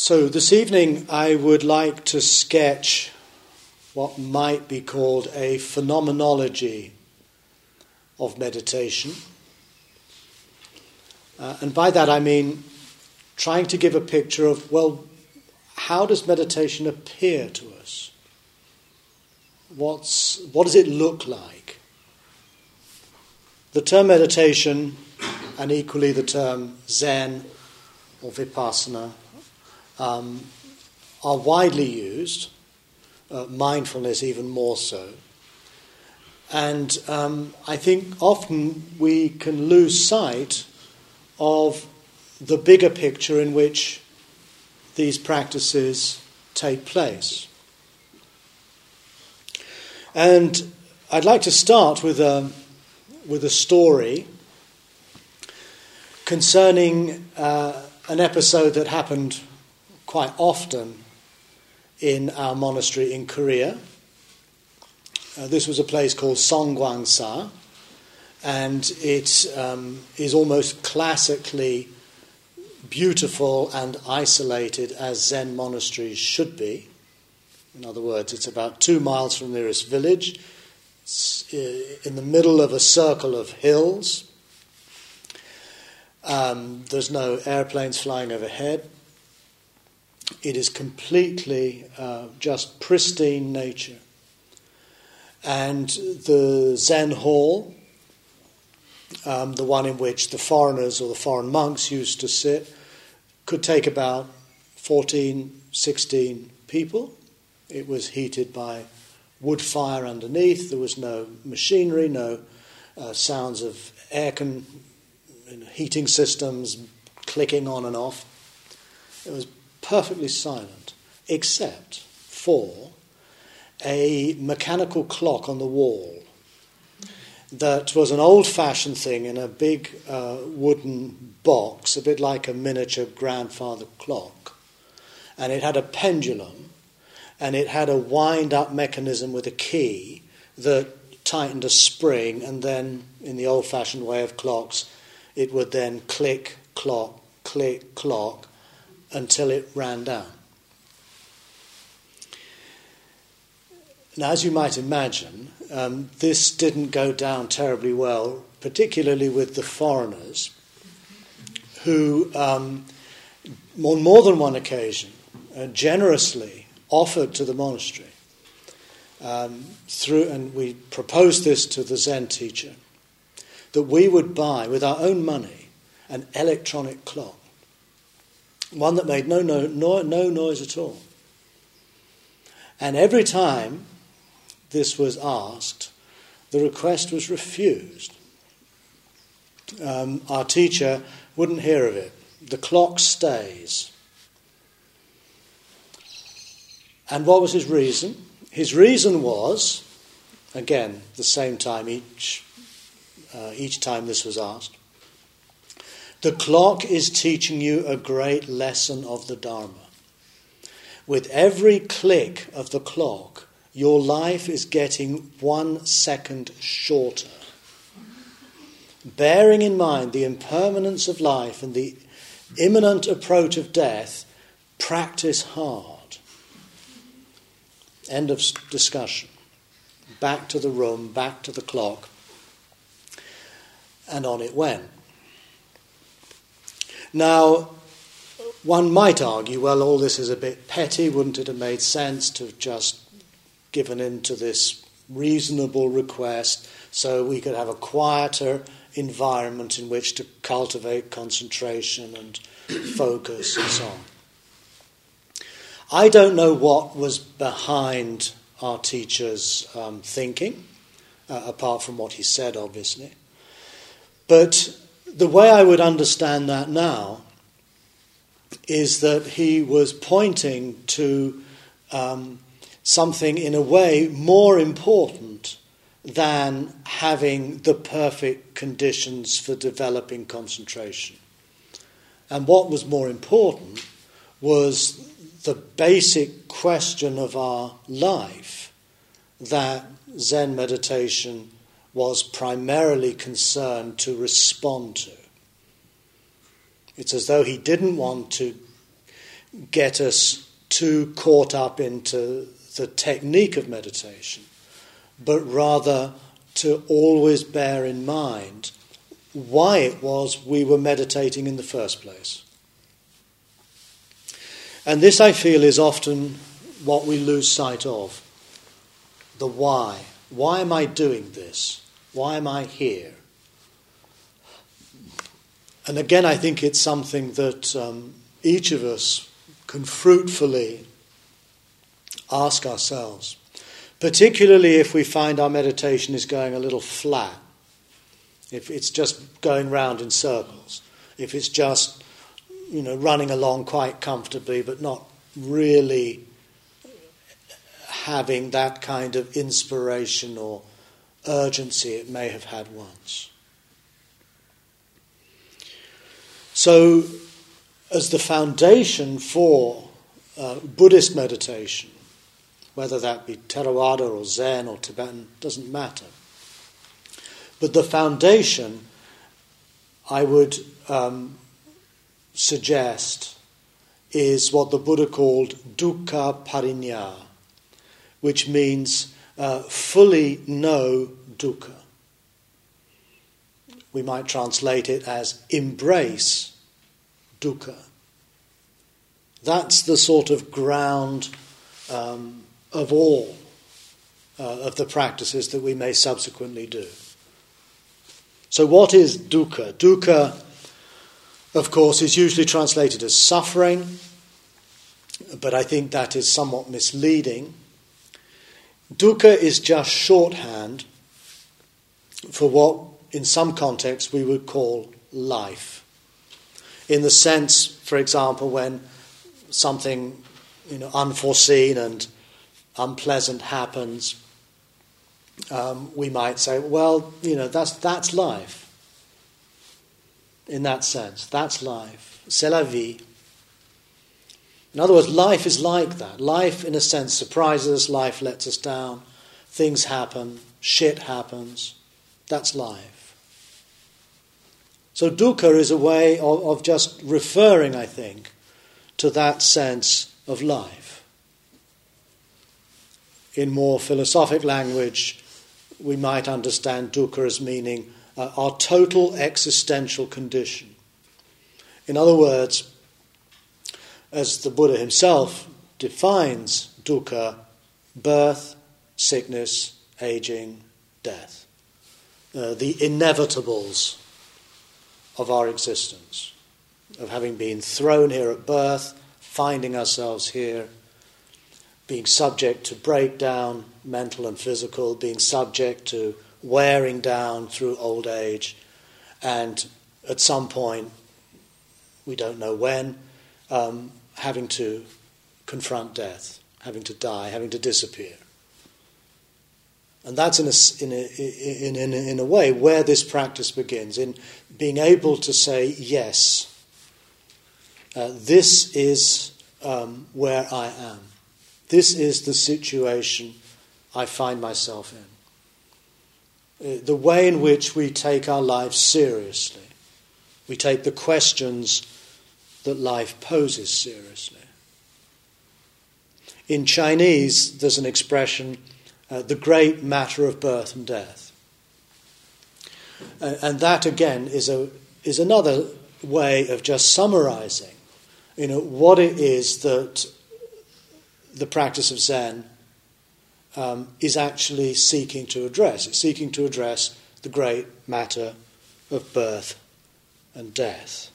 So, this evening I would like to sketch what might be called a phenomenology of meditation. Uh, and by that I mean trying to give a picture of, well, how does meditation appear to us? What's, what does it look like? The term meditation, and equally the term Zen or Vipassana, um, are widely used, uh, mindfulness even more so. And um, I think often we can lose sight of the bigger picture in which these practices take place. And I'd like to start with a, with a story concerning uh, an episode that happened quite often in our monastery in Korea. Uh, this was a place called Songgwangsa, and it um, is almost classically beautiful and isolated as Zen monasteries should be. In other words, it's about two miles from the nearest village. It's uh, in the middle of a circle of hills. Um, there's no airplanes flying overhead. It is completely uh, just pristine nature. And the Zen hall, um, the one in which the foreigners or the foreign monks used to sit, could take about 14, 16 people. It was heated by wood fire underneath. There was no machinery, no uh, sounds of air con- heating systems clicking on and off. It was perfectly silent, except for a mechanical clock on the wall that was an old fashioned thing in a big uh, wooden box, a bit like a miniature grandfather clock. And it had a pendulum, and it had a wind up mechanism with a key that tightened a spring, and then, in the old fashioned way of clocks, it would then click, clock, click, clock, until it ran down. Now, as you might imagine, um, this didn't go down terribly well, particularly with the foreigners, who, um, on more than one occasion, uh, generously offered to the monastery um, through, and we proposed this to the Zen teacher, that we would buy with our own money an electronic clock one that made no, no, no, no noise at all. And every time this was asked, the request was refused. Um, our teacher wouldn't hear of it. The clock stays. And what was his reason? His reason was, again, the same time each, uh, each time this was asked, the clock is teaching you a great lesson of the Dharma. With every click of the clock, your life is getting one second shorter. Bearing in mind the impermanence of life and the imminent approach of death, practice hard. End of discussion. Back to the room, back to the clock, and on it went. Now, one might argue, well, all this is a bit petty. Wouldn't it have made sense to have just given in to this reasonable request so we could have a quieter environment in which to cultivate concentration and focus and so on? I don't know what was behind our teacher's um, thinking, uh, apart from what he said, obviously. But the way I would understand that now is that he was pointing to um, something in a way more important than having the perfect conditions for developing concentration. And what was more important was the basic question of our life that Zen meditation was primarily concerned to respond to. It's as though he didn't want to get us too caught up into the technique of meditation, but rather to always bear in mind why it was we were meditating in the first place. And this, I feel, is often what we lose sight of the why. Why am I doing this? Why am I here? And again, I think it's something that um, each of us can fruitfully ask ourselves, particularly if we find our meditation is going a little flat, if it's just going round in circles, if it's just you know running along quite comfortably but not really having that kind of inspiration or urgency it may have had once. So, as the foundation for uh, Buddhist meditation, whether that be Theravada or Zen or Tibetan, doesn't matter. But the foundation, I would um, suggest, is what the Buddha called dukkha parinya, which means uh, fully know dukkha. We might translate it as embrace dukkha. That's the sort of ground um, of all uh, of the practices that we may subsequently do. So, what is dukkha? Dukkha, of course, is usually translated as suffering, but I think that is somewhat misleading. Dukkha is just shorthand for what, in some contexts, we would call life. In the sense, for example, when something you know, unforeseen and unpleasant happens, um, we might say, well, you know, that's, that's life. In that sense, that's life. C'est la vie. In other words, life is like that. Life, in a sense, surprises us, life lets us down, things happen, shit happens. That's life. So, dukkha is a way of, of just referring, I think, to that sense of life. In more philosophic language, we might understand dukkha as meaning uh, our total existential condition. In other words, as the Buddha himself defines dukkha, birth, sickness, aging, death, uh, the inevitables of our existence, of having been thrown here at birth, finding ourselves here, being subject to breakdown, mental and physical, being subject to wearing down through old age, and at some point, we don't know when, um, having to confront death, having to die, having to disappear. And that's in a, in, a, in, in, in a way where this practice begins, in being able to say, yes, uh, this is um, where I am. This is the situation I find myself in. Uh, the way in which we take our lives seriously. We take the questions that life poses seriously. In Chinese, there's an expression, uh, the great matter of birth and death. Uh, and that, again, is, a, is another way of just summarizing you know, what it is that the practice of Zen um, is actually seeking to address. It's seeking to address the great matter of birth and death.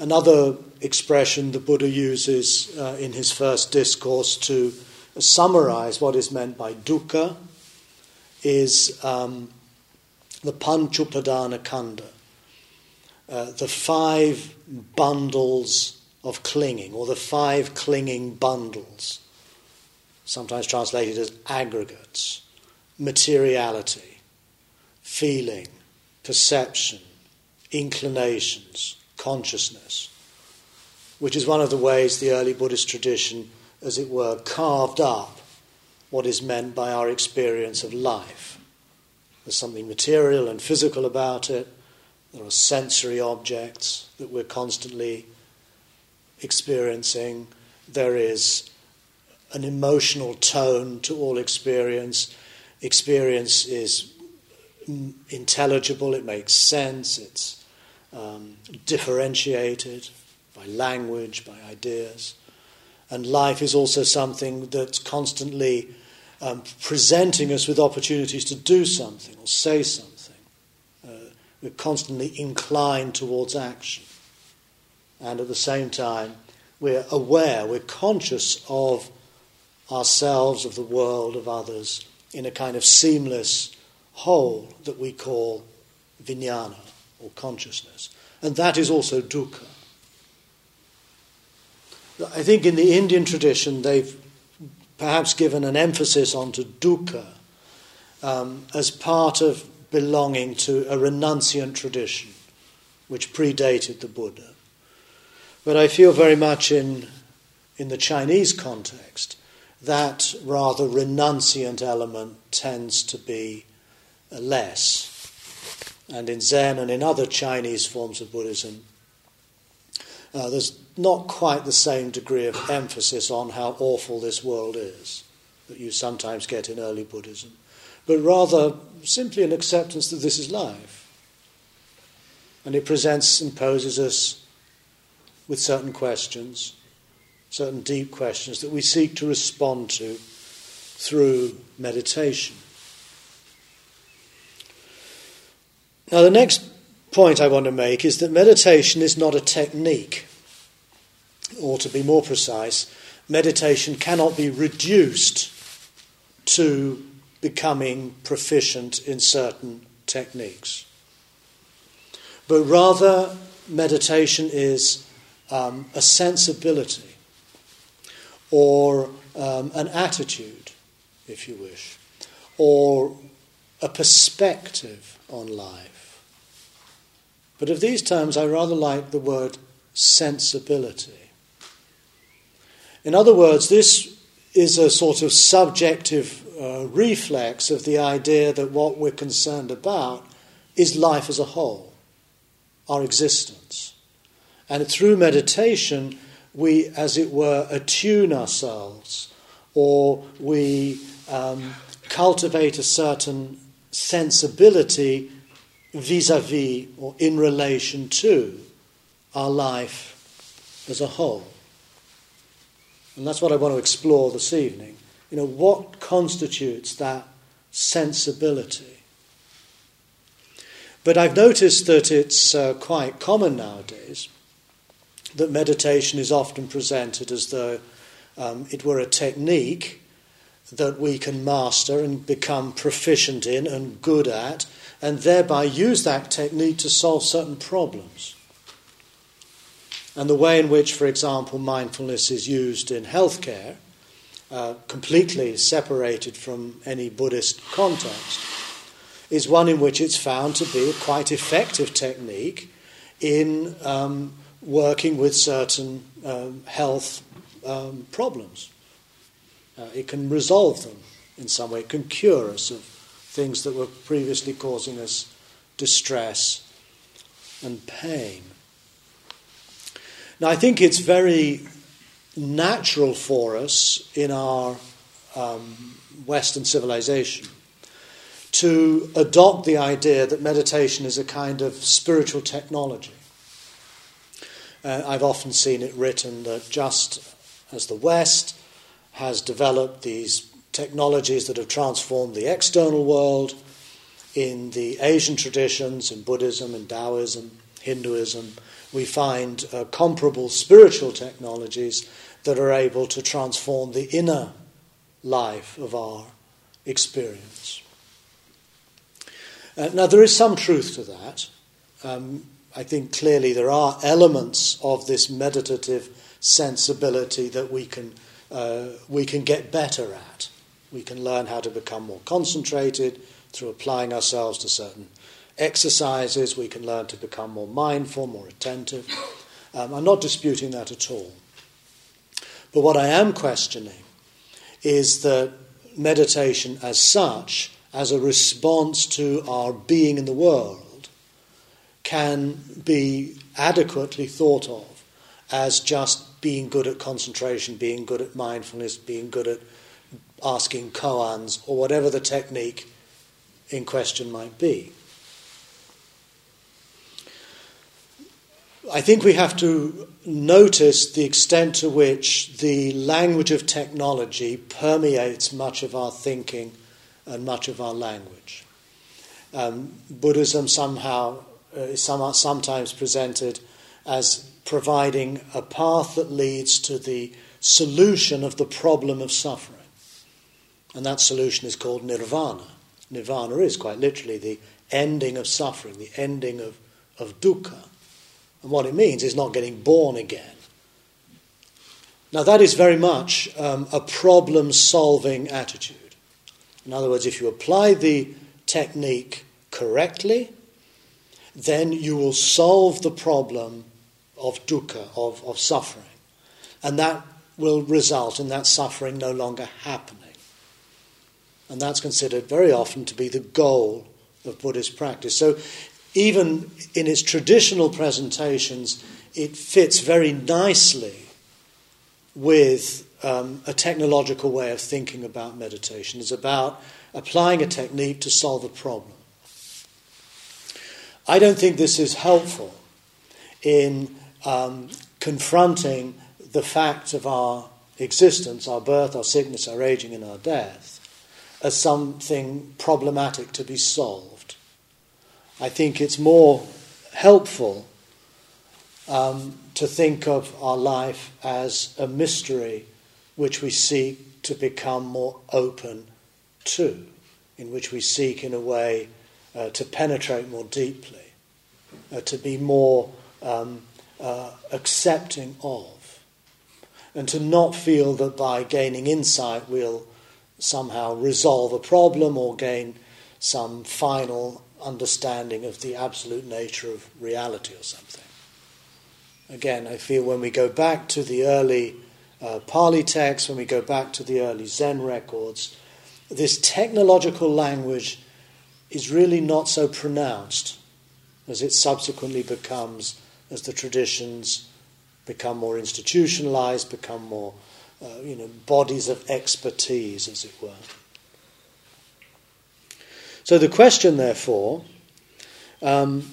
Another expression the Buddha uses uh, in his first discourse to summarize what is meant by dukkha is um, the Panchupadana Khandha, uh, the five bundles of clinging, or the five clinging bundles, sometimes translated as aggregates materiality, feeling, perception, inclinations, consciousness, which is one of the ways the early Buddhist tradition, as it were, carved up what is meant by our experience of life. There's something material and physical about it. There are sensory objects that we're constantly experiencing, there is an emotional tone to all experience. Experience is intelligible, it makes sense, it's um, differentiated by language, by ideas. And life is also something that's constantly um, presenting us with opportunities to do something or say something. Uh, we're constantly inclined towards action. And at the same time, we're aware, we're conscious of ourselves, of the world, of others, in a kind of seamless whole that we call vijnana or consciousness. And that is also dukkha. I think in the Indian tradition, they've perhaps given an emphasis onto dukkha um, as part of belonging to a renunciant tradition which predated the Buddha. But I feel very much in, in the Chinese context that rather renunciant element tends to be less. And in Zen and in other Chinese forms of Buddhism, uh, there's not quite the same degree of emphasis on how awful this world is that you sometimes get in early Buddhism, but rather simply an acceptance that this is life. And it presents and poses us with certain questions, certain deep questions that we seek to respond to through meditation. Now, the next point I want to make is that meditation is not a technique, or to be more precise, meditation cannot be reduced to becoming proficient in certain techniques. But rather, meditation is um, a sensibility or um, an attitude, if you wish, or a perspective on life. But of these terms, I rather like the word sensibility. In other words, this is a sort of subjective uh, reflex of the idea that what we're concerned about is life as a whole, our existence. And through meditation, we, as it were, attune ourselves or we um, cultivate a certain sensibility vis a vis or in relation to our life as a whole. And that's what I want to explore this evening. You know, what constitutes that sensibility? But I've noticed that it's uh, quite common nowadays that meditation is often presented as though um, it were a technique that we can master and become proficient in and good at and thereby use that technique to solve certain problems. And the way in which, for example, mindfulness is used in healthcare, uh, completely separated from any Buddhist context, is one in which it's found to be a quite effective technique in um, working with certain um, health um, problems. Uh, it can resolve them in some way, it can cure us of things that were previously causing us distress and pain. Now, I think it's very natural for us in our um, Western civilization to adopt the idea that meditation is a kind of spiritual technology. Uh, I've often seen it written that just as the West has developed these technologies that have transformed the external world in the Asian traditions, in Buddhism, in Taoism, Hinduism. We find uh, comparable spiritual technologies that are able to transform the inner life of our experience. Uh, now, there is some truth to that. Um, I think clearly there are elements of this meditative sensibility that we can, uh, we can get better at. We can learn how to become more concentrated through applying ourselves to certain exercises. We can learn to become more mindful, more attentive. Um, I'm not disputing that at all. But what I am questioning is that meditation as such, as a response to our being in the world, can be adequately thought of as just being good at concentration, being good at mindfulness, being good at asking koans, or whatever the technique in question might be. I think we have to notice the extent to which the language of technology permeates much of our thinking and much of our language. Um, Buddhism somehow uh, is some, sometimes presented as providing a path that leads to the solution of the problem of suffering. And that solution is called nirvana. Nirvana is quite literally the ending of suffering, the ending of, of dukkha. And what it means is not getting born again. Now, that is very much um, a problem solving attitude. In other words, if you apply the technique correctly, then you will solve the problem of dukkha, of, of suffering. And that will result in that suffering no longer happening. And that's considered very often to be the goal of Buddhist practice. So, even in its traditional presentations, it fits very nicely with um, a technological way of thinking about meditation. It's about applying a technique to solve a problem. I don't think this is helpful in um, confronting the fact of our existence, our birth, our sickness, our aging, and our death as something problematic to be solved. I think it's more helpful um, to think of our life as a mystery which we seek to become more open to, in which we seek, in a way, uh, to penetrate more deeply, uh, to be more um, uh, accepting of, and to not feel that by gaining insight we'll somehow resolve a problem or gain some final understanding of the absolute nature of reality or something. Again, I feel when we go back to the early uh, Pali texts, when we go back to the early Zen records, this technological language is really not so pronounced as it subsequently becomes as the traditions become more institutionalized, become more, uh, you know, bodies of expertise, as it were. So the question, therefore, um,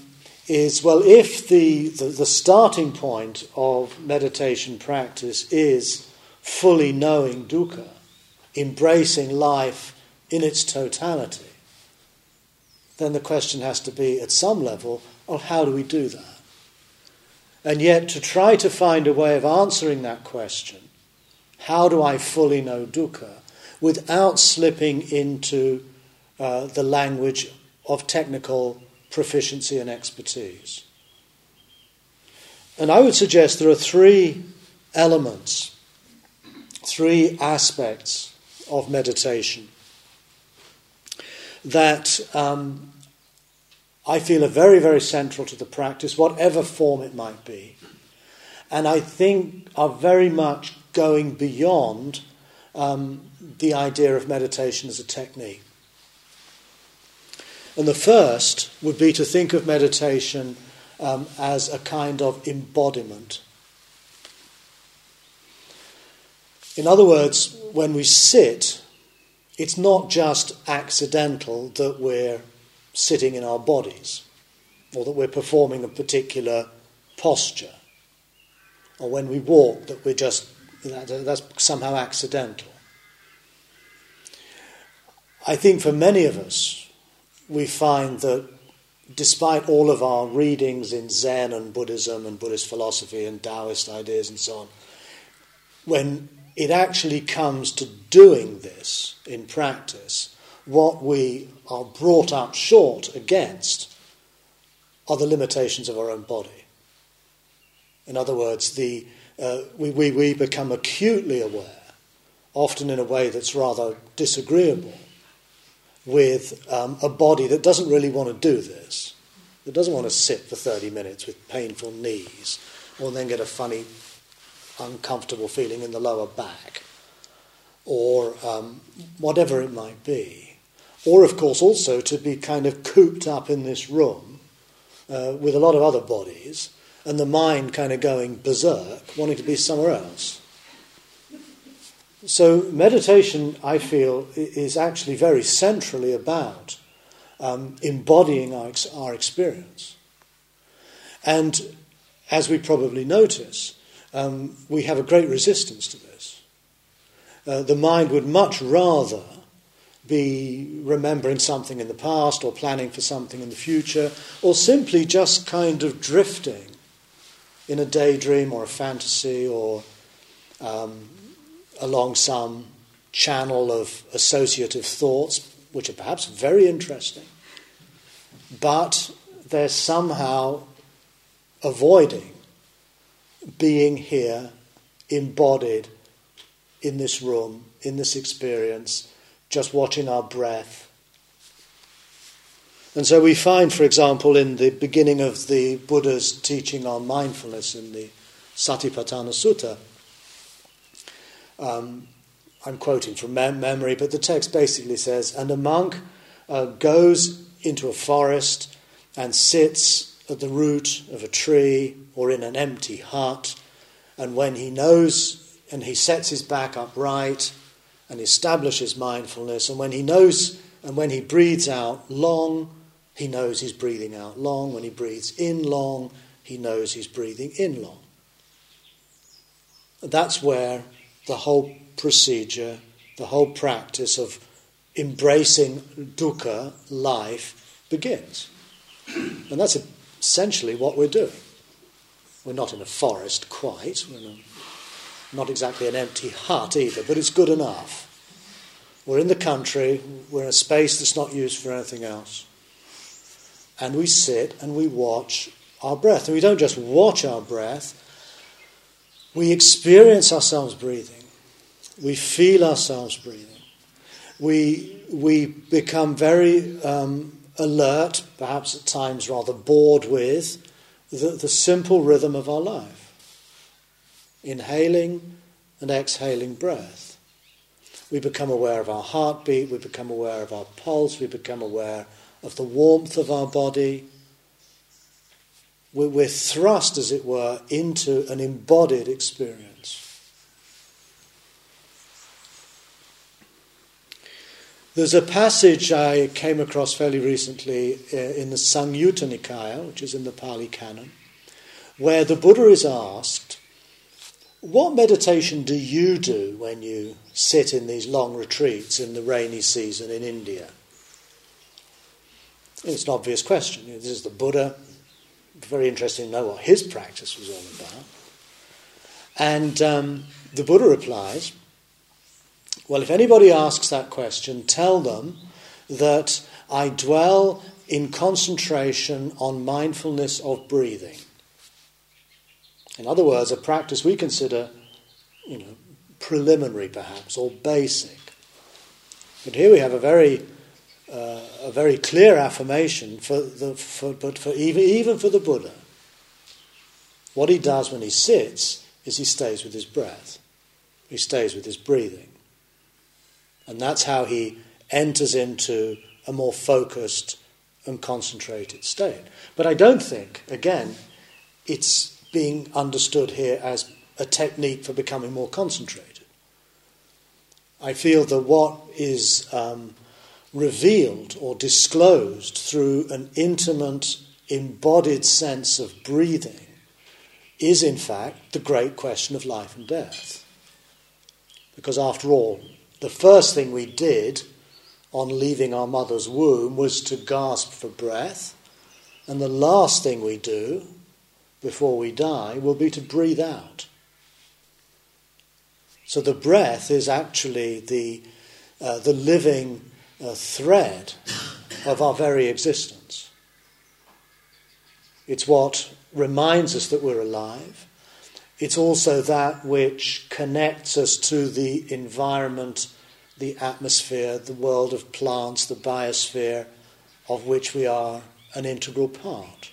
is well, if the, the, the starting point of meditation practice is fully knowing dukkha, embracing life in its totality, then the question has to be at some level, well, how do we do that? And yet, to try to find a way of answering that question, how do I fully know dukkha, without slipping into uh, the language of technical proficiency and expertise. And I would suggest there are three elements, three aspects of meditation that um, I feel are very, very central to the practice, whatever form it might be. And I think are very much going beyond um, the idea of meditation as a technique. And the first would be to think of meditation um, as a kind of embodiment. In other words, when we sit, it's not just accidental that we're sitting in our bodies, or that we're performing a particular posture, or when we walk, that we're just, that's somehow accidental. I think for many of us, we find that despite all of our readings in Zen and Buddhism and Buddhist philosophy and Taoist ideas and so on, when it actually comes to doing this in practice, what we are brought up short against are the limitations of our own body. In other words, the, uh, we, we, we become acutely aware, often in a way that's rather disagreeable, with um, a body that doesn't really want to do this, that doesn't want to sit for 30 minutes with painful knees, or then get a funny, uncomfortable feeling in the lower back, or um, whatever it might be. Or, of course, also to be kind of cooped up in this room uh, with a lot of other bodies and the mind kind of going berserk, wanting to be somewhere else. So, meditation, I feel, is actually very centrally about um, embodying our, our experience. And as we probably notice, um, we have a great resistance to this. Uh, the mind would much rather be remembering something in the past or planning for something in the future, or simply just kind of drifting in a daydream or a fantasy or um, along some channel of associative thoughts, which are perhaps very interesting, but they're somehow avoiding being here, embodied in this room, in this experience, just watching our breath. And so we find, for example, in the beginning of the Buddha's teaching on mindfulness in the Satipatthana Sutta, um, I'm quoting from mem- memory, but the text basically says, and a monk uh, goes into a forest and sits at the root of a tree or in an empty hut, and when he knows and he sets his back upright and establishes mindfulness. And when he knows and when he breathes out long, he knows he's breathing out long. When he breathes in long, he knows he's breathing in long. That's where the whole procedure, the whole practice of embracing dukkha, life, begins. And that's essentially what we're doing. We're not in a forest quite. We're in a not exactly an empty hut either, but it's good enough. We're in the country, we're in a space that's not used for anything else. And we sit and we watch our breath. And we don't just watch our breath, we experience ourselves breathing. We feel ourselves breathing. We, we become very um, alert, perhaps at times rather bored with, the, the simple rhythm of our life inhaling and exhaling breath. We become aware of our heartbeat, we become aware of our pulse, we become aware of the warmth of our body. We're thrust, as it were, into an embodied experience. There's a passage I came across fairly recently uh, in the Samyutta Nikaya, which is in the Pali Canon, where the Buddha is asked what meditation do you do when you sit in these long retreats in the rainy season in India? It's an obvious question. This is the Buddha. Very interesting to know what his practice was all about. And um, the Buddha replies, Well, if anybody asks that question, tell them that I dwell in concentration on mindfulness of breathing. In other words, a practice we consider, you know, preliminary perhaps or basic. But here we have a very, uh, a very clear affirmation for the, for, but for even, even for the Buddha. What he does when he sits is he stays with his breath. He stays with his breathing. And that's how he enters into a more focused and concentrated state. But I don't think, again, it's being understood here as a technique for becoming more concentrated. I feel that what is um, revealed or disclosed through an intimate, embodied sense of breathing is, in fact, the great question of life and death. Because, after all, the first thing we did on leaving our mother's womb was to gasp for breath, and the last thing we do before we die will be to breathe out. So the breath is actually the, uh, the living uh, thread of our very existence. It's what reminds us that we're alive. It's also that which connects us to the environment, the atmosphere, the world of plants, the biosphere, of which we are an integral part.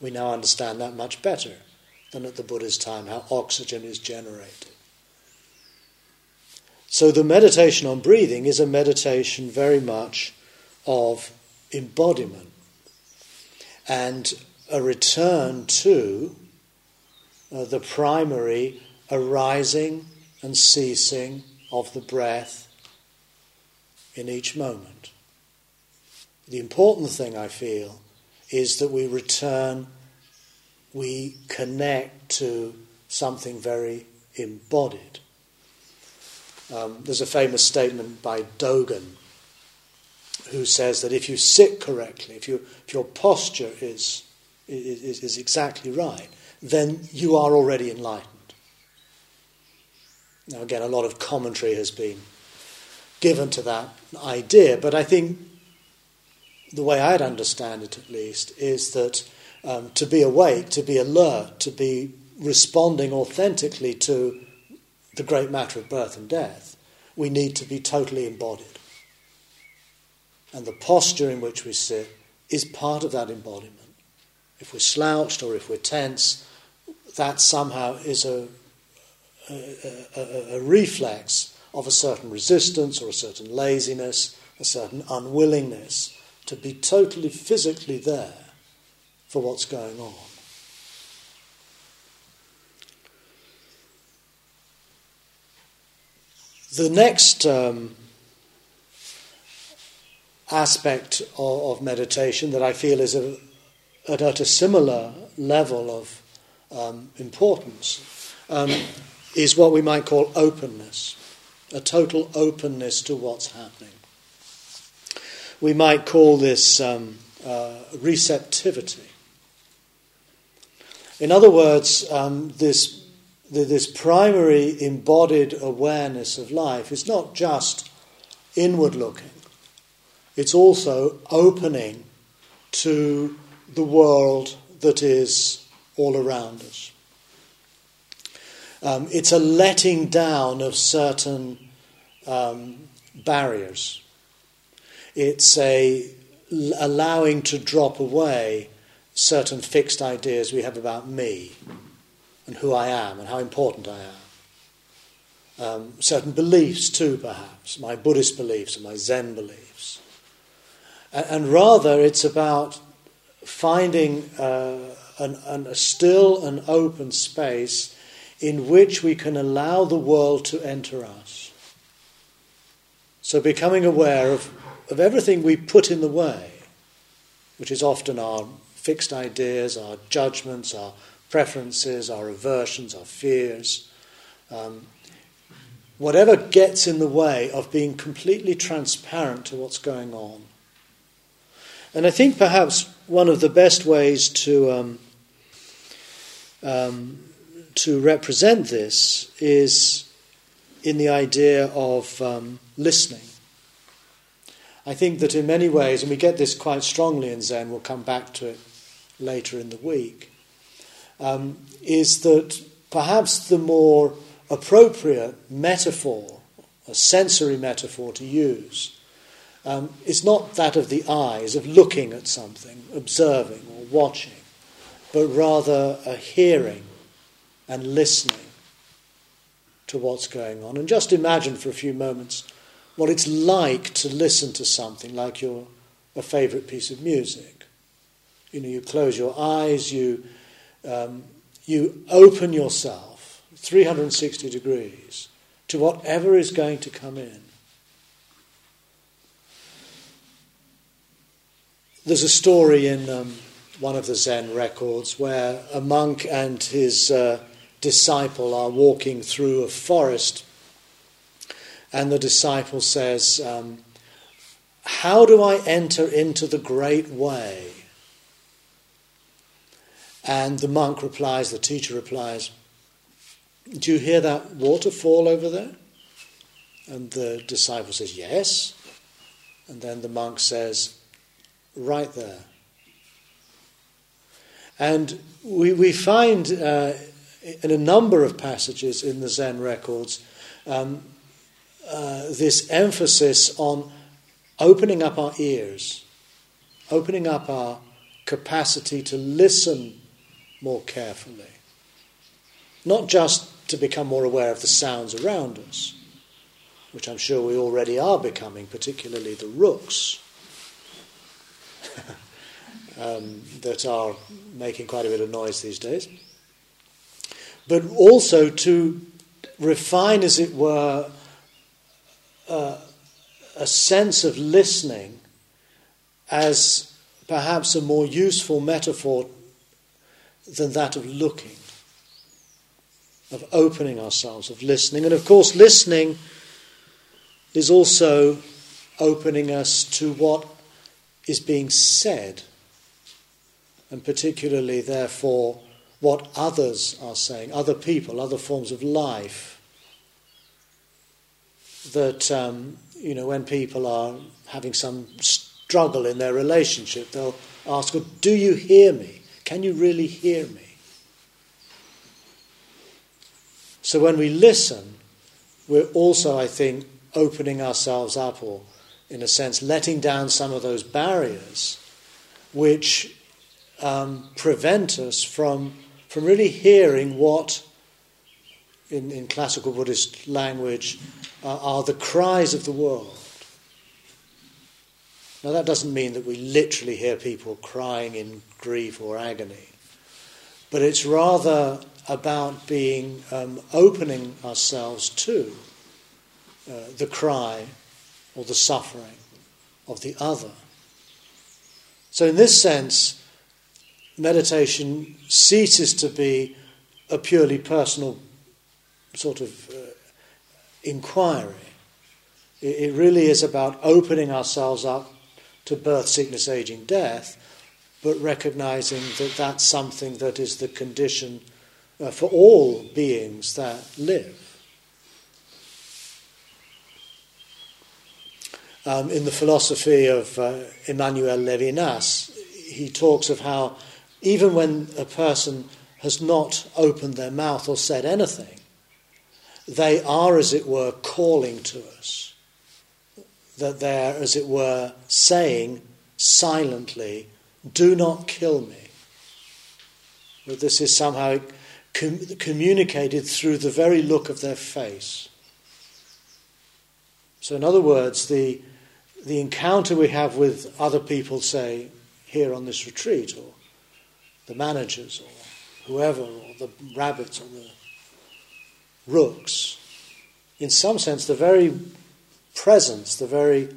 We now understand that much better than at the Buddha's time, how oxygen is generated. So the meditation on breathing is a meditation very much of embodiment and a return to uh, the primary arising and ceasing of the breath in each moment. The important thing I feel is that we return, we connect to something very embodied. Um, there's a famous statement by Dogen who says that if you sit correctly, if, you, if your posture is, is, is exactly right, then you are already enlightened. Now, again, a lot of commentary has been given to that idea, but I think the way I'd understand it at least is that um, to be awake, to be alert, to be responding authentically to the great matter of birth and death, we need to be totally embodied. And the posture in which we sit is part of that embodiment. If we're slouched or if we're tense, that somehow is a, a, a, a reflex of a certain resistance or a certain laziness, a certain unwillingness to be totally physically there for what's going on. The next um, aspect of, of, meditation that I feel is a, at, at, a similar level of um, importance um, is what we might call openness, a total openness to what's happening. We might call this um, uh, receptivity. In other words, um, this this primary embodied awareness of life is not just inward looking, it's also opening to the world that is all around us. Um, it's a letting down of certain um, barriers. It's a allowing to drop away certain fixed ideas we have about me and who I am and how important I am. Um, certain beliefs, too, perhaps, my Buddhist beliefs and my Zen beliefs. And, and rather, it's about finding uh, an, an, a still and open space in which we can allow the world to enter us. So, becoming aware of, of everything we put in the way, which is often our fixed ideas, our judgments, our preferences, our aversions, our fears, um, whatever gets in the way of being completely transparent to what's going on. And I think perhaps one of the best ways to um, um, to represent this is in the idea of um, listening. I think that in many ways, and we get this quite strongly in Zen, we'll come back to it later in the week um, is that perhaps the more appropriate metaphor, a sensory metaphor to use, um, is not that of the eyes, of looking at something, observing or watching, but rather a hearing and listening to what's going on. And just imagine for a few moments what it's like to listen to something like your a favourite piece of music. You know, you close your eyes, you um, you open yourself 360 degrees to whatever is going to come in. There's a story in um, one of the Zen records where a monk and his uh, disciple are walking through a forest, and the disciple says, um, How do I enter into the great way? And the monk replies, the teacher replies, Do you hear that waterfall over there? And the disciple says, Yes. And then the monk says, Right there. And we, we find uh, in a number of passages in the Zen records um, uh, this emphasis on opening up our ears, opening up our capacity to listen more carefully. Not just to become more aware of the sounds around us, which I'm sure we already are becoming, particularly the rooks um, that are making quite a bit of noise these days. but also to refine, as it were, uh, a sense of listening as perhaps a more useful metaphor than that of looking, of opening ourselves, of listening. And of course, listening is also opening us to what is being said, and particularly, therefore, what others are saying, other people, other forms of life. That, um, you know, when people are having some struggle in their relationship, they'll ask, well, Do you hear me? Can you really hear me? So when we listen, we're also, I think, opening ourselves up, or in a sense, letting down some of those barriers which um, prevent us from, from really hearing what, in, in classical Buddhist language, uh, are the cries of the world. Now, that doesn't mean that we literally hear people crying in grief or agony, but it's rather about being um, opening ourselves to uh, the cry or the suffering of the other. So, in this sense, meditation ceases to be a purely personal sort of inquiry. It, really is about opening ourselves up to birth, sickness, aging, death, but recognizing that that's something that is the condition uh, for all beings that live. Um, in the philosophy of uh, Emmanuel Levinas, he talks of how even when a person has not opened their mouth or said anything, they are, as it were, calling to us that they're, as it were, saying silently, Do not kill me. That this is somehow com- communicated through the very look of their face. So, in other words, the, the encounter we have with other people, say, here on this retreat, or the managers, or whoever, or the rabbits, or the rooks, in some sense, the very presence, the very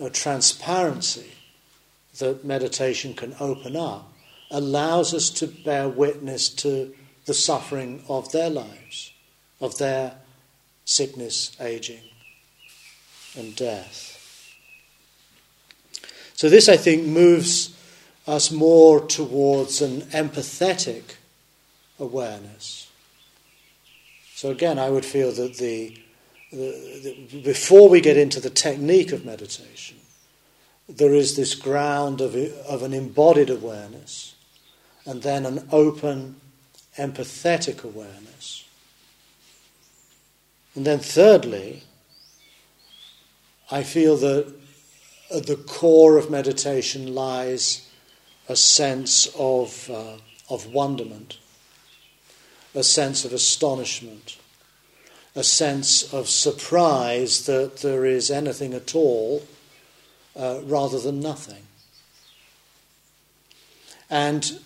uh, transparency that meditation can open up, allows us to bear witness to the suffering of their lives, of their sickness, aging, and death. So, this, I think, moves us more towards an empathetic awareness. So, again, I would feel that the the, the, before we get into the technique of meditation, there is this ground of, of an embodied awareness and then an open, empathetic awareness. And then, thirdly, I feel that at the core of meditation lies a sense of, uh, of wonderment, a sense of astonishment a sense of surprise that there is anything at all uh, rather than nothing. And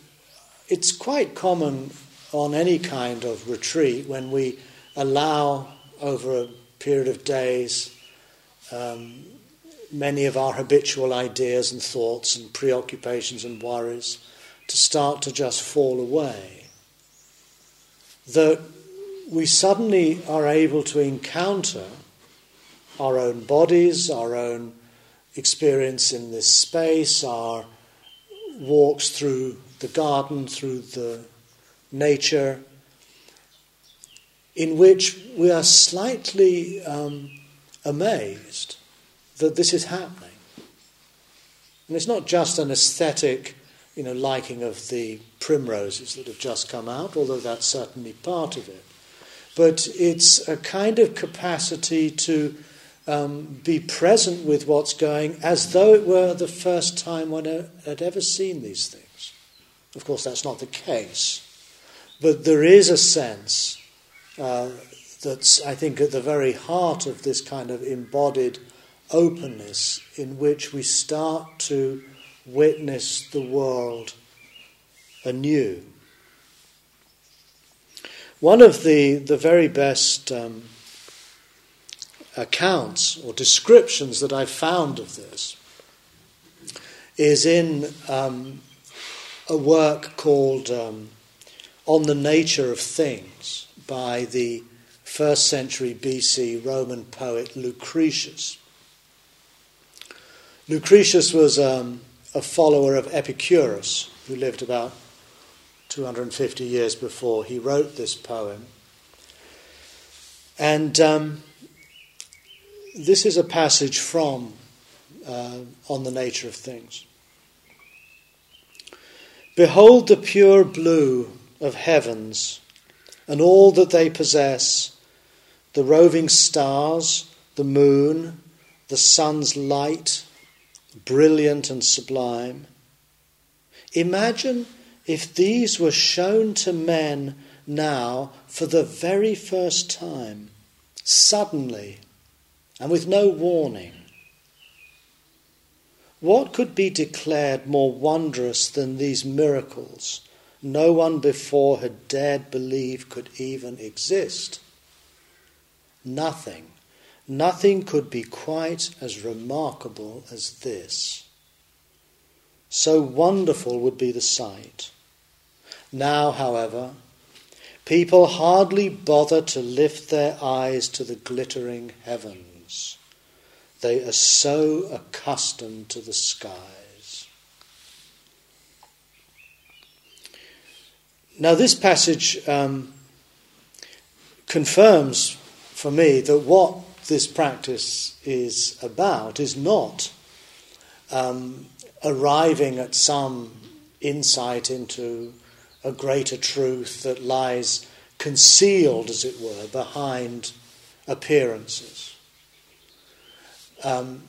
it's quite common on any kind of retreat when we allow over a period of days um, many of our habitual ideas and thoughts and preoccupations and worries to start to just fall away. That we suddenly are able to encounter our own bodies, our own experience in this space, our walks through the garden, through the nature, in which we are slightly um, amazed that this is happening. And it's not just an aesthetic, you know, liking of the primroses that have just come out, although that's certainly part of it but it's a kind of capacity to um, be present with what's going as though it were the first time one had ever seen these things. Of course, that's not the case, but there is a sense uh, that's, I think, at the very heart of this kind of embodied openness in which we start to witness the world anew. One of the, the very best um, accounts or descriptions that I've found of this is in um, a work called um, On the Nature of Things by the first century BC Roman poet Lucretius. Lucretius was um, a follower of Epicurus, who lived about 250 years before he wrote this poem. And um, this is a passage from uh, On the Nature of Things. Behold the pure blue of heavens and all that they possess the roving stars, the moon, the sun's light, brilliant and sublime. Imagine if these were shown to men now for the very first time, suddenly, and with no warning. What could be declared more wondrous than these miracles no one before had dared believe could even exist? Nothing, nothing could be quite as remarkable as this. So wonderful would be the sight. Now, however, people hardly bother to lift their eyes to the glittering heavens. They are so accustomed to the skies. Now, this passage um, confirms for me that what this practice is about is not um, arriving at some insight into a greater truth that lies concealed, as it were, behind appearances. Um,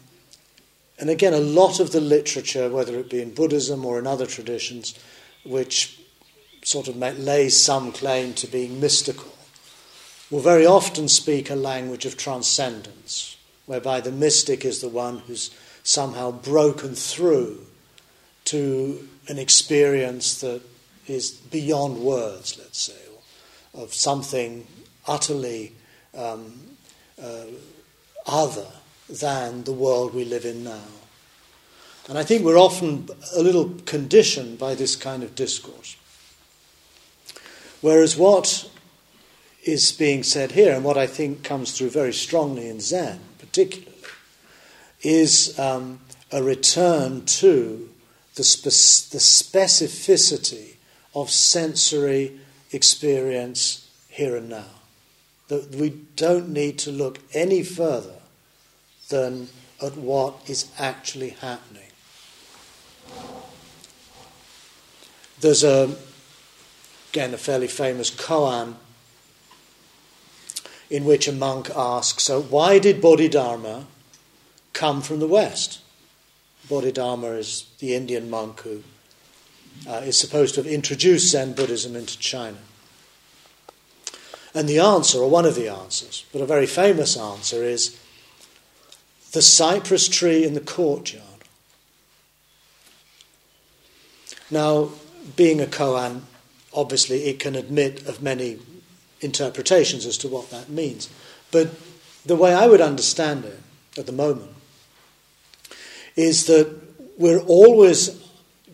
and again, a lot of the literature, whether it be in Buddhism or in other traditions, which sort of lays some claim to being mystical, will very often speak a language of transcendence, whereby the mystic is the one who's somehow broken through to an experience that is beyond words, let's say, of something utterly um, uh, other than the world we live in now. And I think we're often a little conditioned by this kind of discourse. Whereas what is being said here, and what I think comes through very strongly in Zen, particularly, is um, a return to the, spe- the specificity of sensory experience here and now. That we don't need to look any further than at what is actually happening. There's a, again, a fairly famous koan in which a monk asks, So, why did Bodhidharma come from the West? Bodhidharma is the Indian monk who uh, is supposed to have introduced Zen Buddhism into China. And the answer, or one of the answers, but a very famous answer, is the cypress tree in the courtyard. Now, being a koan, obviously it can admit of many interpretations as to what that means. But the way I would understand it at the moment is that we're always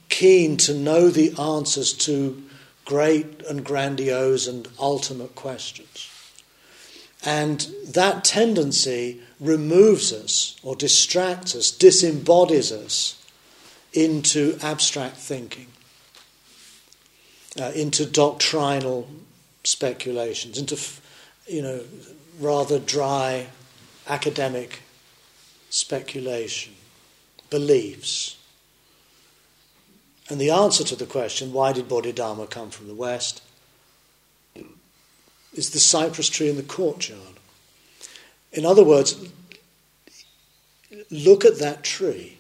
keen to know the answers to great and grandiose and ultimate questions. And that tendency removes us or distracts us, disembodies us into abstract thinking, uh, into doctrinal speculations, into you know rather dry academic speculation, beliefs. And the answer to the question, why did Bodhidharma come from the West, is the cypress tree in the courtyard. In other words, look at that tree.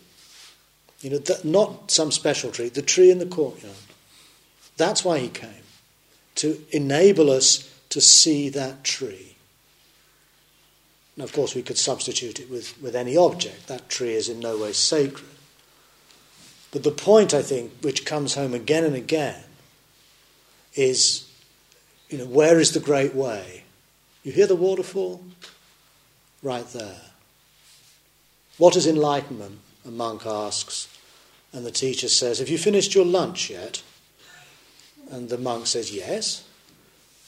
You know, not some special tree, the tree in the courtyard. That's why he came to enable us to see that tree. Now, of course, we could substitute it with, with any object. That tree is in no way sacred. But the point, I think, which comes home again and again, is you know, where is the great way? You hear the waterfall? Right there. What is enlightenment? A monk asks. And the teacher says, Have you finished your lunch yet? And the monk says, Yes.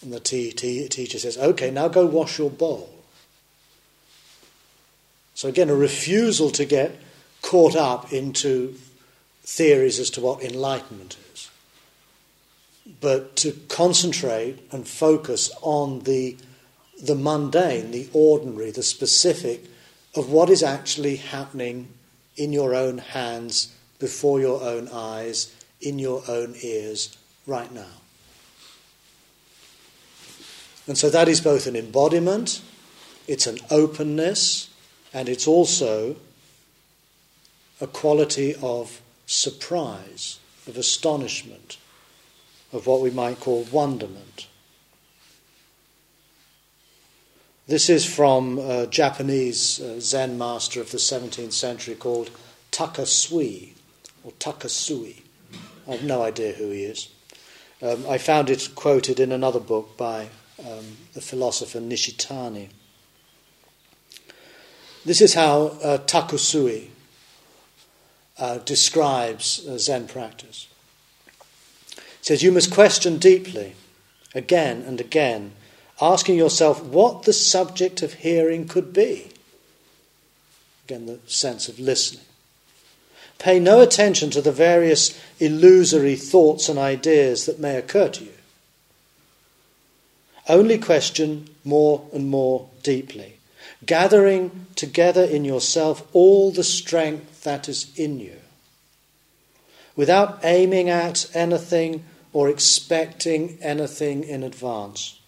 And the teacher says, Okay, now go wash your bowl. So again, a refusal to get caught up into theories as to what enlightenment is, but to concentrate and focus on the, the mundane, the ordinary, the specific of what is actually happening in your own hands, before your own eyes, in your own ears, right now. And so that is both an embodiment, it's an openness, and it's also a quality of surprise, of astonishment, of what we might call wonderment. This is from a Japanese uh, Zen master of the 17th century called Takasui, or Takasui. I have no idea who he is. Um, I found it quoted in another book by um, the philosopher Nishitani. This is how uh, Takasui uh, describes uh, Zen practice. He says, You must question deeply, again and again, asking yourself what the subject of hearing could be. Again, the sense of listening. Pay no attention to the various illusory thoughts and ideas that may occur to you. Only question more and more deeply, gathering together in yourself all the strength that is in you. Without aiming at anything or expecting anything in advance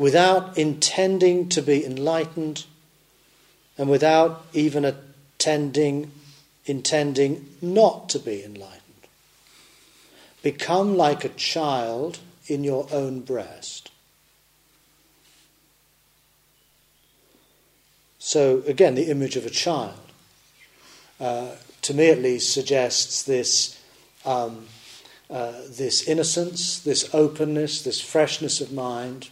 without intending to be enlightened and without even attending, intending not to be enlightened. Become like a child in your own breast. So, again, the image of a child, uh, to me at least, suggests this, um, uh, this innocence, this openness, this freshness of mind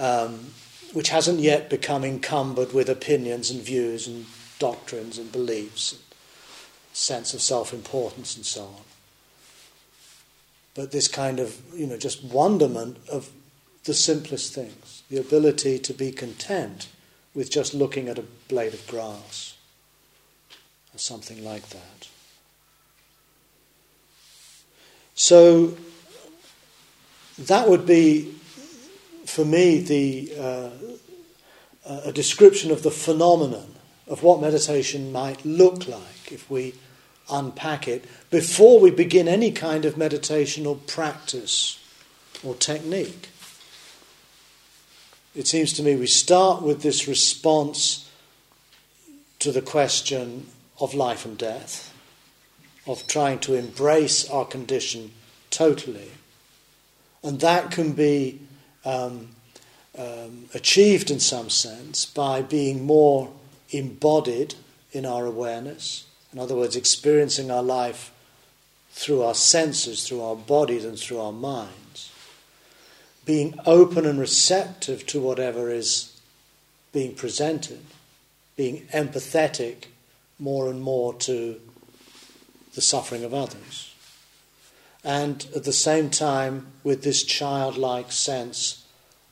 um, which hasn't yet become encumbered with opinions and views and doctrines and beliefs, and sense of self importance and so on. But this kind of, you know, just wonderment of the simplest things, the ability to be content with just looking at a blade of grass or something like that. So that would be for me, the, uh, a description of the phenomenon of what meditation might look like if we unpack it before we begin any kind of meditation or practice or technique. It seems to me we start with this response to the question of life and death, of trying to embrace our condition totally. And that can be um, um, achieved in some sense by being more embodied in our awareness. In other words, experiencing our life through our senses, through our bodies, and through our minds. Being open and receptive to whatever is being presented. Being empathetic more and more to the suffering of others and at the same time with this childlike sense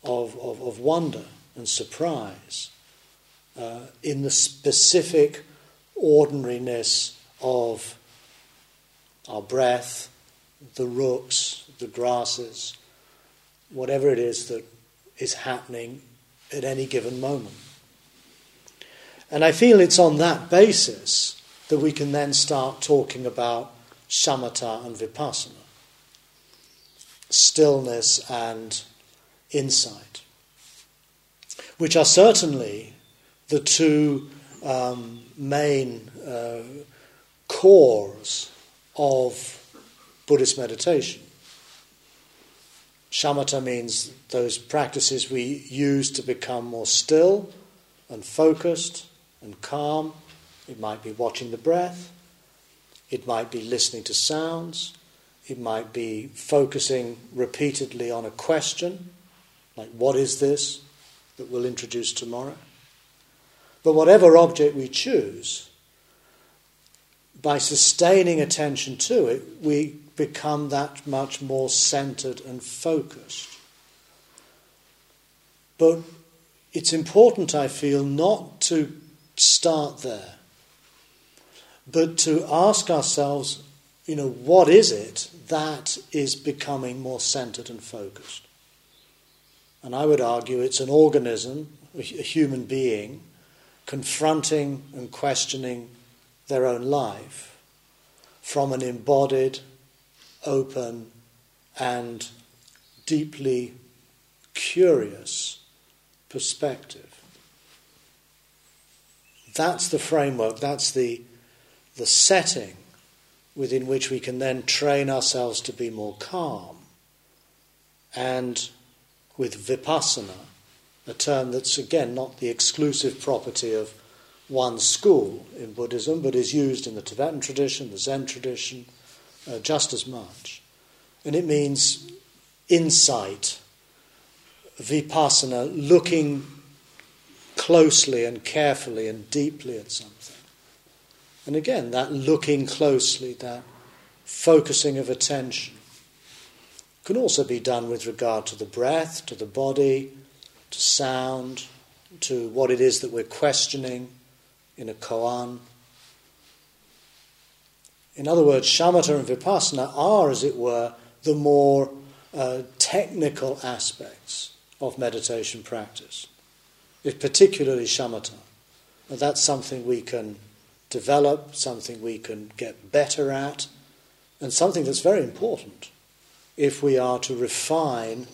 of, of, of wonder and surprise uh, in the specific ordinariness of our breath, the rooks, the grasses, whatever it is that is happening at any given moment. And I feel it's on that basis that we can then start talking about samatha and vipassana stillness and insight, which are certainly the two um, main uh, cores of Buddhist meditation. Shamatha means those practices we use to become more still and focused and calm. It might be watching the breath, it might be listening to sounds, it might be focusing repeatedly on a question, like, what is this that we'll introduce tomorrow? But whatever object we choose, by sustaining attention to it, we become that much more centered and focused. But it's important, I feel, not to start there, but to ask ourselves, you know, what is it that is becoming more centered and focused? And I would argue it's an organism, a human being, confronting and questioning their own life from an embodied, open, and deeply curious perspective. That's the framework, that's the, the setting within which we can then train ourselves to be more calm. And with vipassana, a term that's again not the exclusive property of one school in Buddhism, but is used in the Tibetan tradition, the Zen tradition, uh, just as much. And it means insight, vipassana, looking closely and carefully and deeply at something. And again, that looking closely, that focusing of attention, can also be done with regard to the breath, to the body, to sound, to what it is that we're questioning in a koan. In other words, shamatha and vipassana are, as it were, the more uh, technical aspects of meditation practice, particularly shamatha. And that's something we can develop, something we can get better at, and something that's very important if we are to refine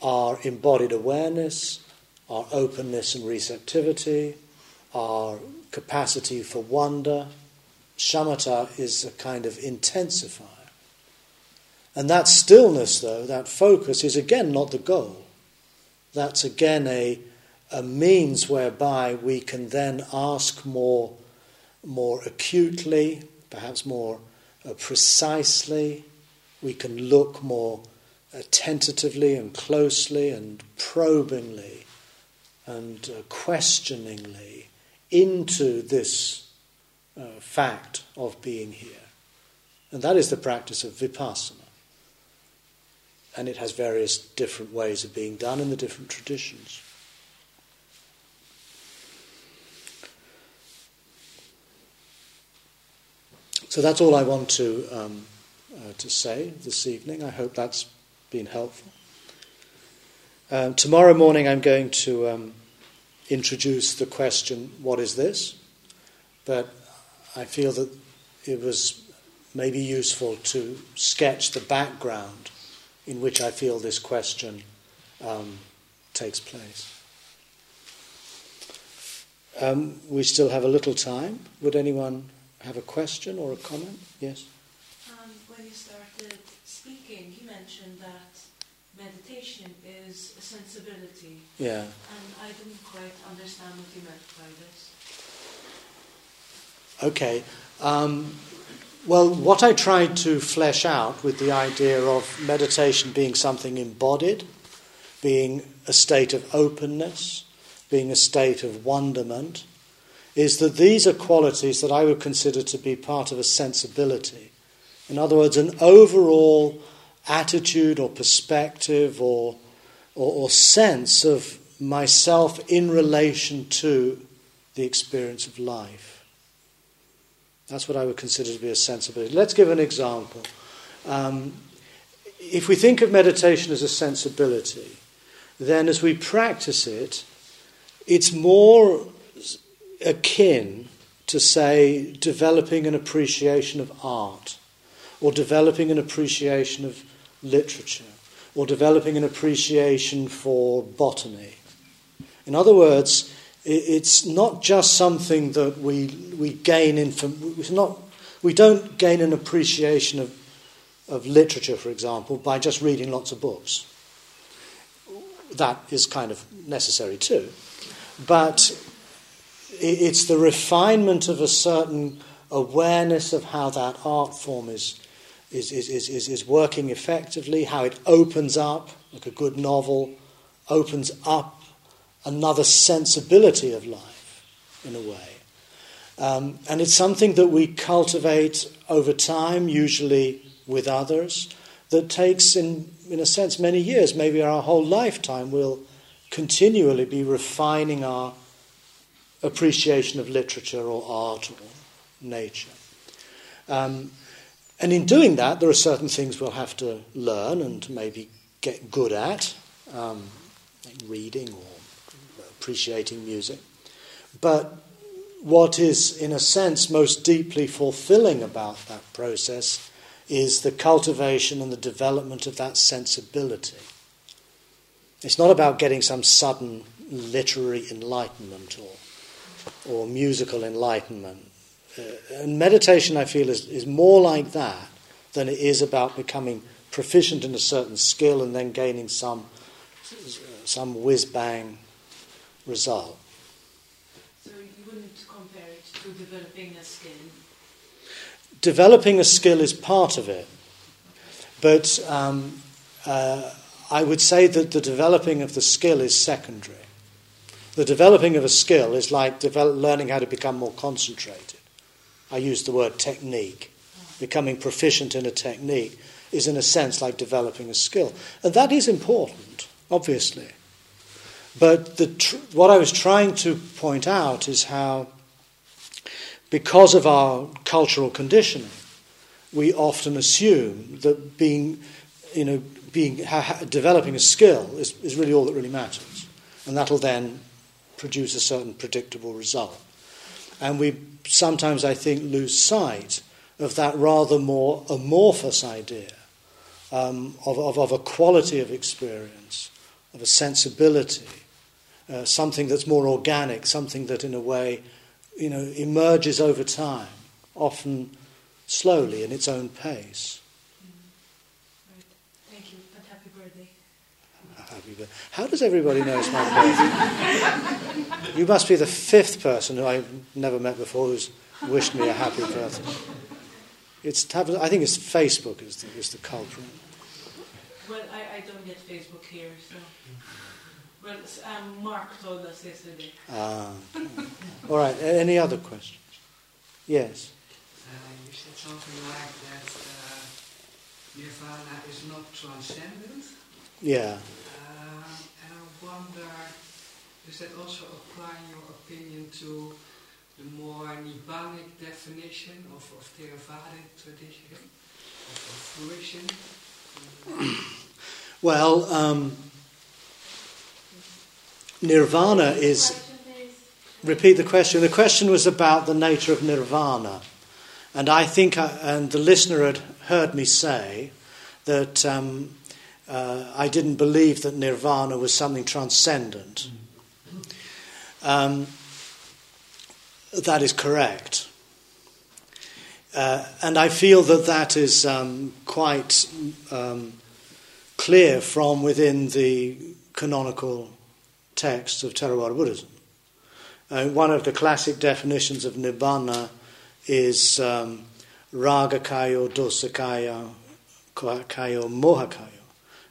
our embodied awareness, our openness and receptivity, our capacity for wonder. Shamatha is a kind of intensifier. And that stillness, though, that focus, is again not the goal. That's again a, a means whereby we can then ask more, more acutely, perhaps more uh, precisely. We can look more uh, tentatively and closely and probingly and uh, questioningly into this uh, fact of being here. And that is the practice of vipassana. And it has various different ways of being done in the different traditions. So that's all I want to, um, uh, to say this evening. I hope that's been helpful. Um, tomorrow morning, I'm going to um, introduce the question, What is this? But I feel that it was maybe useful to sketch the background in which I feel this question um, takes place. Um, we still have a little time. Would anyone have a question or a comment? Yes? Um, when you started speaking, you mentioned that meditation is a sensibility. Yeah. And I didn't quite understand what you meant by this. Okay. Um, well, what I tried to flesh out with the idea of meditation being something embodied, being a state of openness, being a state of wonderment, is that these are qualities that I would consider to be part of a sensibility. In other words, an overall attitude or perspective or, or, or sense of myself in relation to the experience of life. That's what I would consider to be a sensibility. Let's give an example. Um, if we think of meditation as a sensibility, then as we practice it, it's more akin to, say, developing an appreciation of art or developing an appreciation of literature or developing an appreciation for botany. In other words, it's not just something that we, we gain in not we don't gain an appreciation of, of literature, for example, by just reading lots of books. That is kind of necessary too. But it's the refinement of a certain awareness of how that art form is is, is, is, is working effectively, how it opens up, like a good novel, opens up another sensibility of life in a way. Um, and it's something that we cultivate over time, usually with others, that takes, in, in a sense, many years, maybe our whole lifetime. We'll continually be refining our appreciation of literature or art or nature. Um, and in doing that, there are certain things we'll have to learn and maybe get good at, um, like reading or appreciating music. But what is, in a sense, most deeply fulfilling about that process is the cultivation and the development of that sensibility. It's not about getting some sudden literary enlightenment or, or musical enlightenment uh, and meditation, I feel, is, is more like that than it is about becoming proficient in a certain skill and then gaining some, some whiz bang result. So you wouldn't compare it to developing a skill? Developing a skill is part of it. But um, uh, I would say that the developing of the skill is secondary. The developing of a skill is like develop, learning how to become more concentrated. I use the word technique. Becoming proficient in a technique is, in a sense, like developing a skill. And that is important, obviously. But tr- what I was trying to point out is how, because of our cultural conditioning, we often assume that being, you know, being, ha- developing a skill is, is really all that really matters. And that'll then produce a certain predictable result. And we sometimes, I think, lose sight of that rather more amorphous idea um, of, of, of, a quality of experience, of a sensibility, uh, something that's more organic, something that, in a way, you know, emerges over time, often slowly in its own pace. Right. Thank you. And happy birthday. How does everybody know it's my birthday? you must be the fifth person who I've never met before who's wished me a happy birthday. It's, I think it's Facebook is the, is the culprit. Well, I, I don't get Facebook here, so. Well, um, Mark told us yesterday. Ah. All right. Any other questions? Yes. Uh, you said something like that uh, nirvana is not transcendent. Yeah Uh, and I wonder, does that also apply, in your opinion, to the more Nibbanic definition of, of Theravadic tradition, of, of fruition? well, um, nirvana is. Repeat the question. The question was about the nature of nirvana. And I think, I, and the listener had heard me say that um, uh, I didn't believe that nirvana was something transcendent. Um, that is correct. Uh, and I feel that that is um, quite um, clear from within the canonical texts of Theravada Buddhism. Uh, one of the classic definitions of nibbana is um, raga kayo, dosa kayo, kayo, moha kayo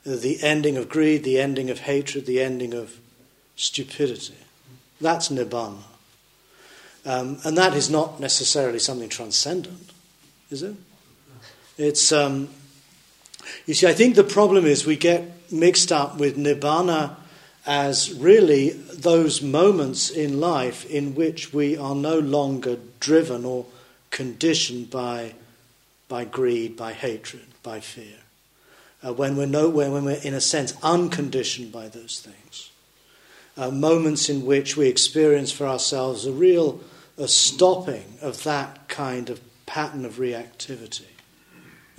the ending of greed, the ending of hatred, the ending of stupidity. That's nibbana. Um, and that is not necessarily something transcendent, is it? It's, um, you see, I think the problem is we get mixed up with nibbana as really those moments in life in which we are no longer driven or conditioned by, by greed, by hatred, by fear uh, when, we're no, when we're, in a sense, unconditioned by those things. Uh, moments in which we experience for ourselves a real a stopping of that kind of pattern of reactivity.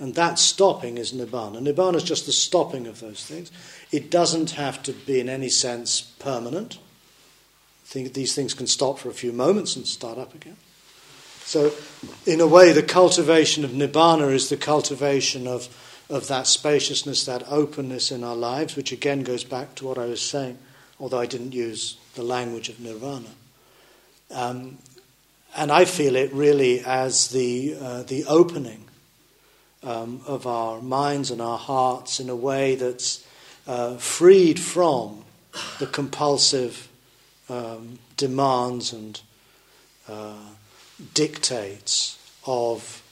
And that stopping is nibbana. Nibbana is just the stopping of those things. It doesn't have to be, in any sense, permanent. Think these things can stop for a few moments and start up again. So, in a way, the cultivation of nibbana is the cultivation of of that spaciousness, that openness in our lives, which again goes back to what I was saying, although I didn't use the language of nirvana. Um, and I feel it really as the, uh, the opening um, of our minds and our hearts in a way that's uh, freed from the compulsive um, demands and uh, dictates of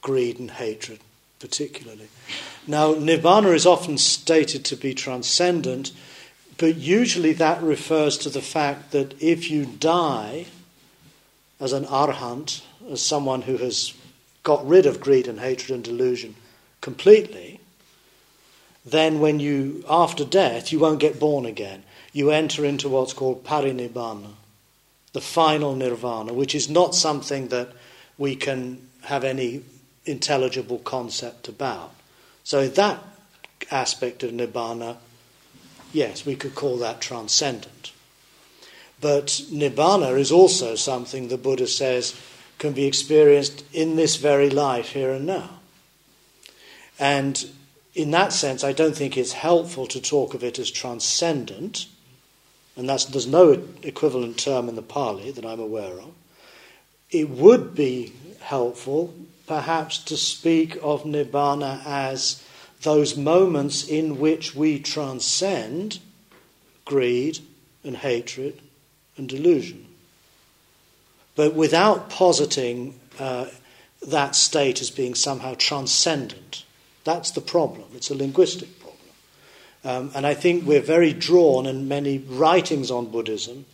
greed and hatred, particularly. Now, nirvana is often stated to be transcendent, but usually that refers to the fact that if you die as an arhant, as someone who has got rid of greed and hatred and delusion completely, then when you, after death, you won't get born again. You enter into what's called parinibbana, the final nirvana, which is not something that we can have any intelligible concept about. So, that aspect of nibbana, yes, we could call that transcendent. But nibbana is also something the Buddha says can be experienced in this very life, here and now. And in that sense, I don't think it's helpful to talk of it as transcendent, and there's no equivalent term in the Pali that I'm aware of. It would be helpful, perhaps, to speak of Nibbana as those moments in which we transcend greed and hatred and delusion but without positing uh, that state as being somehow transcendent. That's the problem. It's a linguistic problem. Um, and I think we're very drawn, and many writings on Buddhism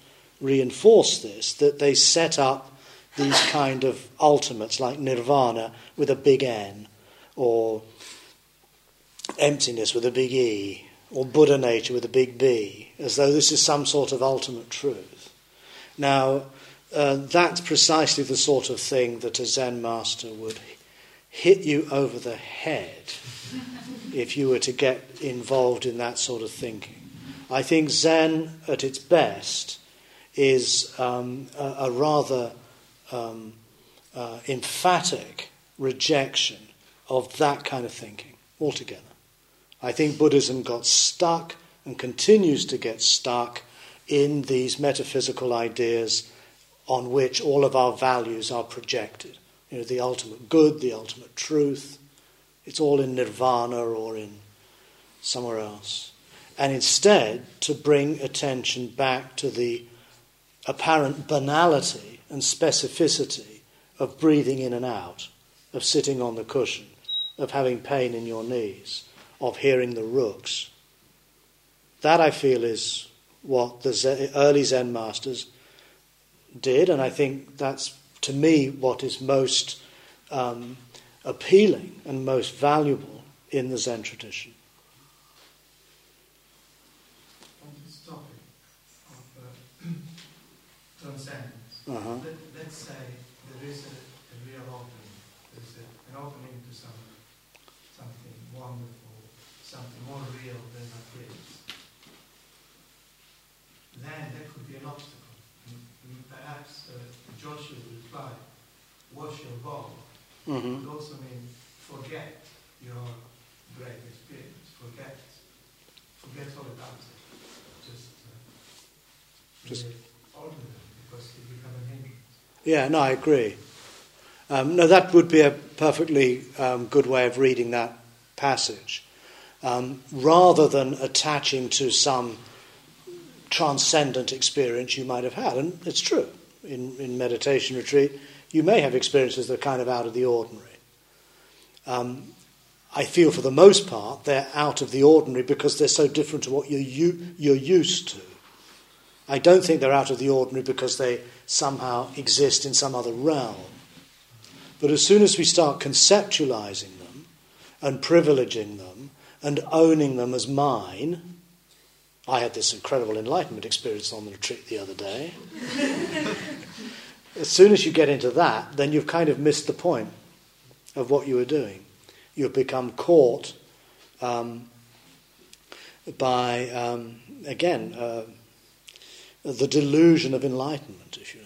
reinforce this, that they set up these kind of ultimates like nirvana with a big N, or emptiness with a big E, or Buddha nature with a big B, as though this is some sort of ultimate truth. Now, uh, that's precisely the sort of thing that a Zen master would hit you over the head if you were to get involved in that sort of thinking. I think Zen, at its best, is um, a, a, rather um, uh, emphatic rejection of that kind of thinking altogether. I think Buddhism got stuck and continues to get stuck in these metaphysical ideas on which all of our values are projected. You know, the ultimate good, the ultimate truth. It's all in nirvana or in somewhere else. And instead, to bring attention back to the apparent banality and specificity of breathing in and out, of sitting on the cushion, of having pain in your knees, of hearing the rooks. That, I feel, is what the early Zen masters did, and I think that's to me what is most um, appealing and most valuable in the Zen tradition. On this topic of uh, transcendence, uh-huh. let, us say there is a, a real opening, there's a, an opening to some, something wonderful, something more real than appears. Then there could be an obstacle perhaps uh, Joshu reply, wash your bowl. mm-hmm. would also mean forget your great experience, forget, forget all about it. Just, uh, just ordinary, because it becomes an hindrance. Yeah, no, I agree. Um, no, that would be a perfectly um, good way of reading that passage. Um, rather than attaching to some transcendent experience you might have had. And it's true. In, in meditation retreat, you may have experiences that are kind of out of the ordinary. Um, I feel for the most part they're out of the ordinary because they're so different to what you're, you, you're used to. I don't think they're out of the ordinary because they somehow exist in some other realm. But as soon as we start conceptualizing them and privileging them and owning them as mine, I had this incredible enlightenment experience on the retreat the other day. as soon as you get into that, then you've kind of missed the point of what you were doing. You've become caught um, by, um, again, uh, the delusion of enlightenment, if you